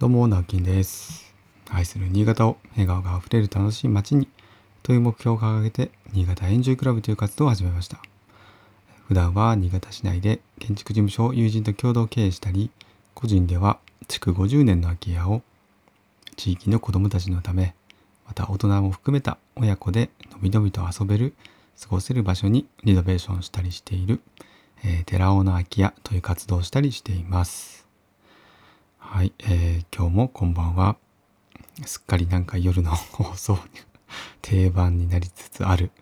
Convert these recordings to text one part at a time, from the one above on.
どうも、直樹です。愛する新潟を笑顔があふれる楽しい街にという目標を掲げて、新潟エンジョイクラブという活動を始めました。普段は新潟市内で建築事務所を友人と共同経営したり、個人では築50年の空き家を地域の子どもたちのため、また大人も含めた親子でのびのびと遊べる、過ごせる場所にリノベーションしたりしている、えー寺尾の空き家という活動をしたりしています。はい、えー今日もこんばんは。すっかりなんか夜の放送に定番になりつつある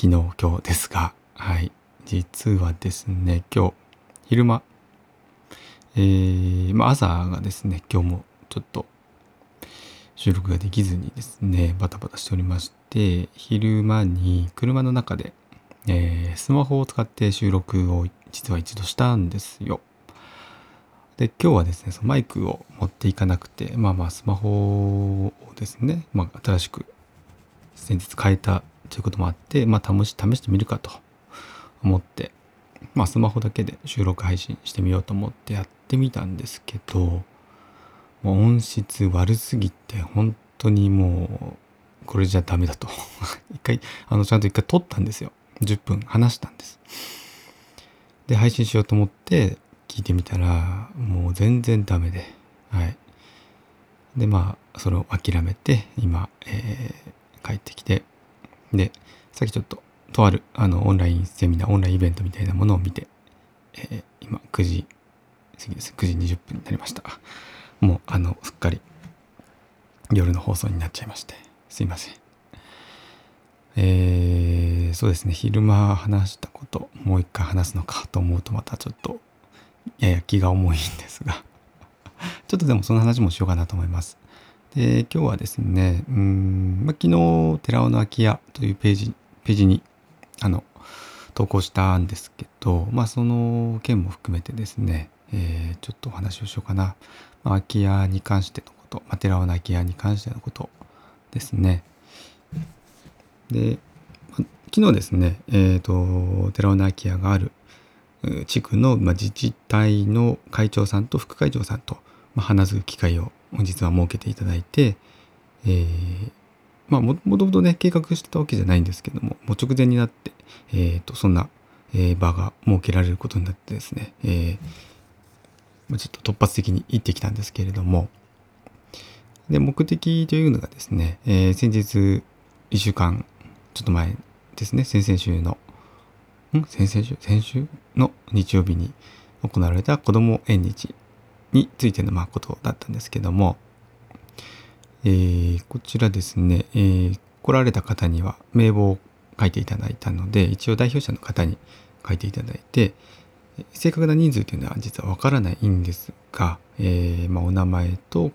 昨日今日ですが、はい、実はですね、今日昼間、えーまあ、朝がですね、今日もちょっと収録ができずにですね、バタバタしておりまして、昼間に車の中で、えースマホを使って収録を実は一度したんですよ。で今日はですねそのマイクを持っていかなくてまあまあスマホをですね、まあ、新しく先日変えたということもあって、まあ、試し試してみるかと思って、まあ、スマホだけで収録配信してみようと思ってやってみたんですけどもう音質悪すぎて本当にもうこれじゃダメだと。一回あのちゃんと一回撮ったんですよ。10分話したんです。で配信しようと思って聞いてみたらもう全然ダメで。はい。でまあそれを諦めて今、えー帰ってきて。でさっきちょっととあるあのオンラインセミナーオンラインイベントみたいなものを見て、えー今9時過ぎです。9時20分になりました。もうあのすっかり夜の放送になっちゃいまして。すいません。えーそうですね。昼間話したこともう一回話すのかと思うとまたちょっとやや気が重いんですが ちょっとでもその話もしようかなと思います。で今日はですねうん、まあ、昨日寺尾の空き家というページページにあの投稿したんですけどまあその件も含めてですね、えーちょっとお話をしようかな、まあ、空き家に関してのこと、まあ、寺尾の空き家に関してのことですね。で、昨日ですね、えー、と寺尾の空き家がある地区の、自治体の会長さんと副会長さんと、話す機会を実は設けていただいて、えーまあもともとね計画してたわけじゃないんですけどももう直前になって、えー、とそんな、え場が設けられることになってですね、えーまちょっと突発的に行ってきたんですけれども。で目的というのがですね、えー先日1週間ちょっと前ですね先々週のん先々週先週の日曜日に行われた子ども縁日についてのまことだったんですけども、えーこちらですね、えー来られた方には名簿を書いていただいたので一応代表者の方に書いていただいて正確な人数というのは実はわからないんですが、えーまあ、お名前と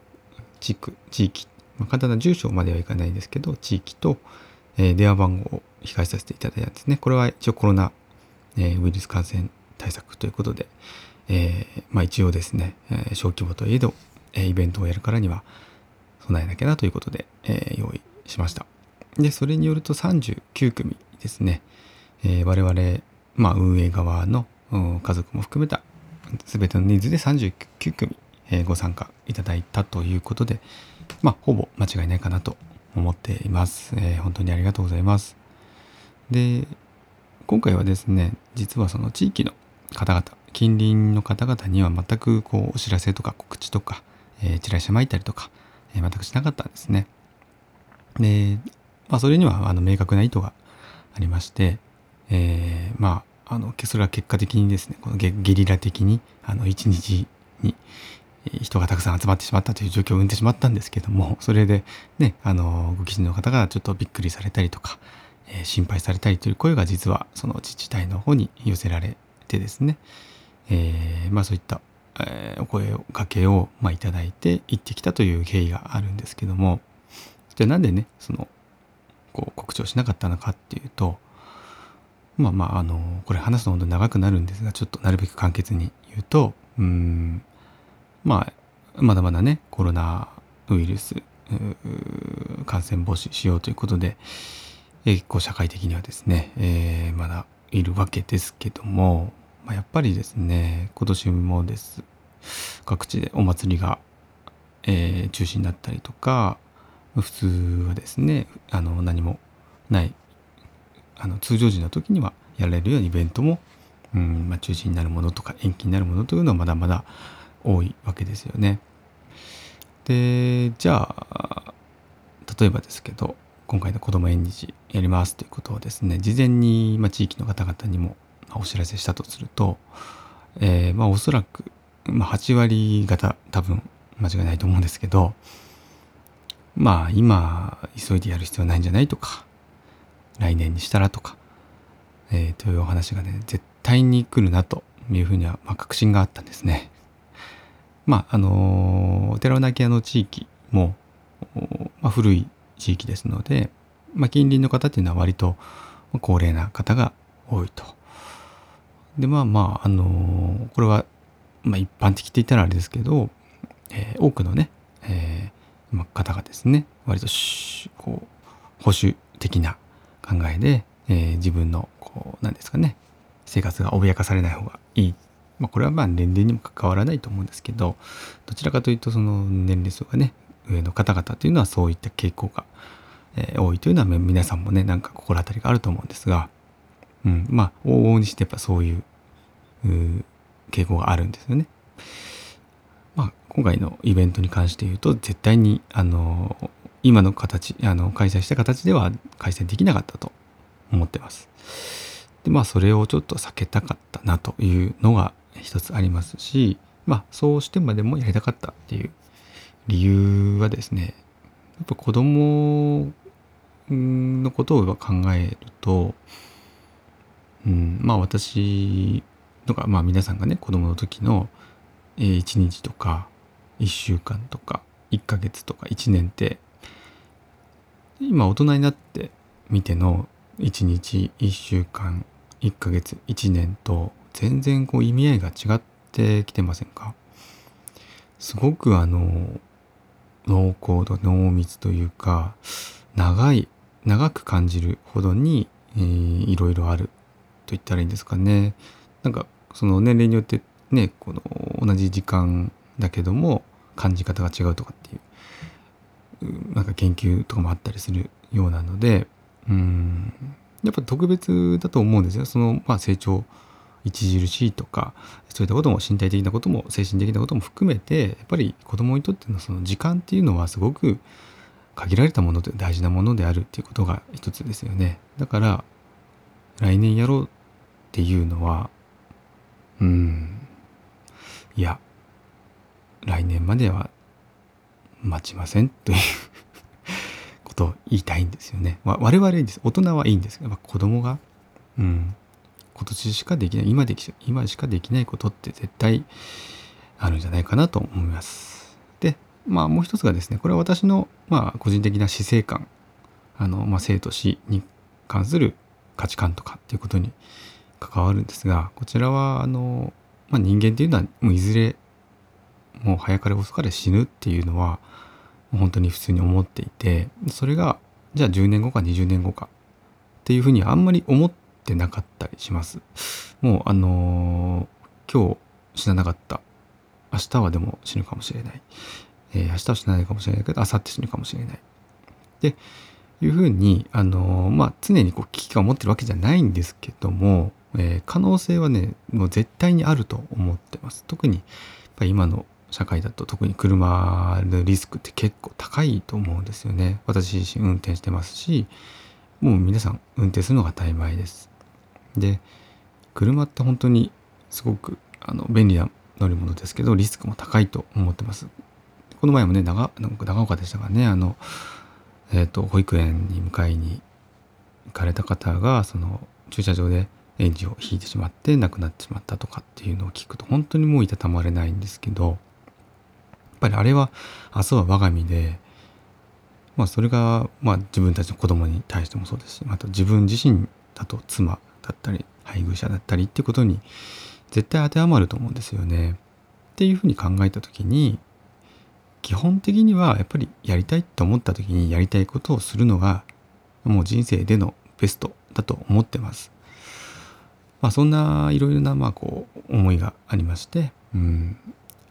地区地域、まあ、簡単な住所まではいかないですけど地域と、えー電話番号を控えさせていただいたんですね。これは一応コロナ、えウイルス感染対策ということで、えーまあ、一応ですね、え小規模といえど、えイベントをやるからには備えなきゃなということで、え用意しました。でそれによると39組ですね、え我々、まあ、運営側の家族も含めた全ての人数で39組、えご参加いただいたということで、まあ、ほぼ間違いないかなと思っています、えー本当にありがとうございます。で今回はですね実はその地域の方々近隣の方々には全くこうお知らせとか告知とか、えーチラシ巻いたりとか、えー全くしなかったんですね。で、まあ、それにはあの明確な意図がありまして、えーまああのそれは結果的にですねこのゲゲリラ的にあの1日に人がたくさん集まってしまったという状況を生んでしまったんですけどもそれでねあのご記事の方がちょっとびっくりされたりとか、え心配されたりという声が実はその自治体の方に寄せられてですね、えーまあそういった、えーお声かけを、まあ、いただいて行ってきたという経緯があるんですけども。じゃあなんでねそのこう告知をしなかったのかっていうとまあまああのこれ話すの本当に長くなるんですがちょっとなるべく簡潔に言うとうんまあまだまだねコロナウイルス感染防止しようということで、結構社会的にはですね、えーまだいるわけですけども、まあ、やっぱりですね今年もです各地でお祭りがえー、中止になったりとか普通はですねあの何もないあの通常時の時にはやられるようなイベントも、うんまあ、中止になるものとか延期になるものというのはまだまだ多いわけですよね。でじゃあ例えばですけど今回の子ども縁日やりますということをですね事前に、ま、地域の方々にもお知らせしたとすると、えー、まあおそらく、まあ、8割方多分間違いないと思うんですけどまあ今急いでやる必要ないんじゃないとか来年にしたらとか、えー、というお話がね絶対に来るなというふうには、まあ、確信があったんですね。まああのー、寺尾泣屋の地域も、まあ、古い地域ですので、まあ、近隣の方っていうのは割と高齢な方が多いと。でまあまああの、これは、まあ、一般的って言ったらあれですけど、えー、多くのね、えーまあ、方がですね割とこう保守的な考えで、えー、自分のこう何ですかね生活が脅かされない方がいい、まあ、これはまあ年齢にも関わらないと思うんですけどどちらかというとその年齢層がねの方々というのはそういった傾向が、え、多いというのは皆さんもねなんか心当たりがあると思うんですが、うん、まあ往々にしてやっぱそういう傾向があるんですよね。まあ、今回のイベントに関して言うと絶対にあの今の形あの開催した形では開催できなかったと思ってます。でまあそれをちょっと避けたかったなというのが一つありますしまあそうしてまでもやりたかったっていう理由はですねやっぱ子供のことを考えると、うん、まあ私とかまあ皆さんがね子供の時の1日とか1週間とか1ヶ月とか1年って今大人になってみての1日1週間1ヶ月1年と全然こう意味合いが違ってきてませんか？すごくあの濃厚と濃密というか長い長く感じるほどに、えー、いろいろあると言ったらいいんですかね。なんかその年齢によってねこの同じ時間だけども感じ方が違うとかっていうなんか研究とかもあったりするようなのでうんやっぱ特別だと思うんですよ。そのまあ成長著しいとかそういったことも身体的なことも精神的なことも含めてやっぱり子供にとってのその時間っていうのはすごく限られたもので大事なものであるっていうことが一つですよね。だから来年やろうっていうのはうんいや来年までは待ちませんということを言いたいんですよね。我々です。大人はいいんですけど、子供が、うん、今年しかできない今でき今しかできないことって絶対あるんじゃないかなと思います。でまあもう一つがですねこれは私のまあ個人的な死生観あの、まあ、生と死に関する価値観とかっていうことに関わるんですがこちらはあの、まあ、人間っていうのはもういずれもう早かれ遅かれ死ぬっていうのは本当に普通に思っていてそれがじゃあ10年後か20年後かっていうふうにあんまり思ってってなかったりします。もうあのー、今日死ななかった。明日はでも死ぬかもしれない。えー、明日は死なないかもしれないけど、明後日死ぬかもしれない。で、いうふうに、あのー、まあ、常にこう危機感を持ってるわけじゃないんですけども、え、可能性はね、もう絶対にあると思ってます。特に、やっぱ今の社会だと特に車のリスクって結構高いと思うんですよね。私自身運転してますし、もう皆さん運転するのが当たり前です。で車って本当にすごくあの便利な乗り物ですけどリスクも高いと思ってます。この前もね長長岡でしたからねあの、えーと、保育園に迎えに行かれた方がその駐車場で園児を引いてしまって亡くなってしまったとかっていうのを聞くと本当にもういたたまれないんですけどやっぱりあれは明日は我が身でまあそれがまあ自分たちの子供に対してもそうですしまた自分自身だと妻だったり配偶者だったりってことに絶対当てはまると思うんですよね。っていうふうに考えた時に基本的にはやっぱりやりたいと思った時にやりたいことをするのがもう人生でのベストだと思ってます。まあそんないろいろなまあこう思いがありまして、うん、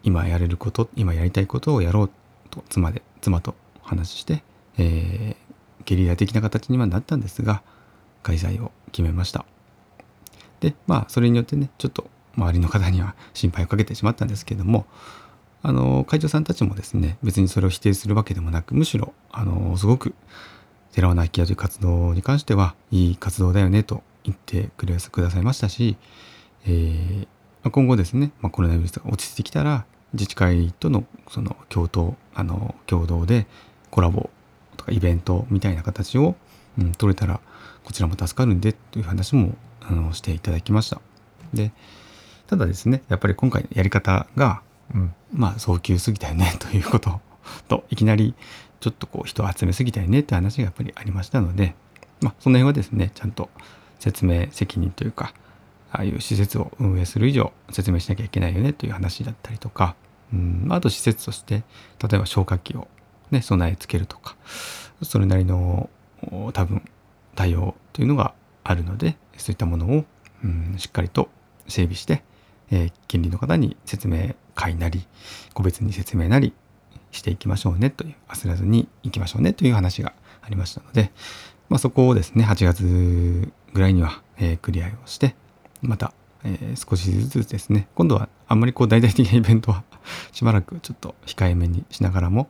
今やれること今やりたいことをやろうと妻で妻と話して、えー、ゲリラ的な形にはなったんですが開催を決めましたでまあそれによってねちょっと周りの方には心配をかけてしまったんですけどもあの会長さんたちもですね別にそれを否定するわけでもなくむしろあのすごく寺尾空き家という活動に関してはいい活動だよねと言ってくださいましたし、えー、今後ですね、まあ、コロナウイルスが落ち着いてきたら自治会とのその共闘あの共同でコラボとかイベントみたいな形を、うん、取れたらこちらも助かるんでという話もあのしていただきました。でただですねやっぱり今回のやり方が、うん、まあ早急すぎたよね ということといきなりちょっとこう人を集めすぎたよねって話がやっぱりありましたので、まあ、その辺はですねちゃんと説明責任というかああいう施設を運営する以上説明しなきゃいけないよねという話だったりとか、うん、あと施設として例えば消火器を、ね、備え付けるとかそれなりの多分対応というのがあるのでそういったものを、うん、しっかりと整備して、えー、近隣の方に説明会なり個別に説明なりしていきましょうねという焦らずに行きましょうねという話がありましたので、まあ、そこをですね8月ぐらいには、えー、クリアをしてまた、えー、少しずつですね今度はあんまりこう大々的なイベントはしばらくちょっと控えめにしながらも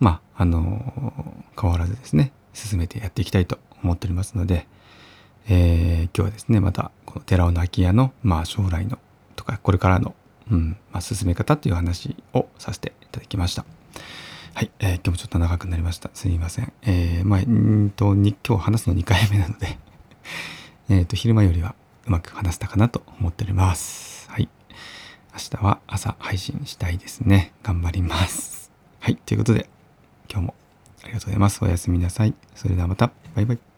まああの、変わらずですね進めてやっていきたいと思っておりますので、えー、今日はですねまたこの寺尾の空き家の、まあ、将来のとかこれからの、うんまあ、進め方という話をさせていただきました。はい、えー、今日もちょっと長くなりました。すいません。えー、まあ、んとに、今日話すの2回目なので えっと、昼間よりはうまく話せたかなと思っております。はい。明日は朝配信したいですね。頑張ります。はい。ということで、今日もありがとうございます。おやすみなさい。それではまた。バイバイ。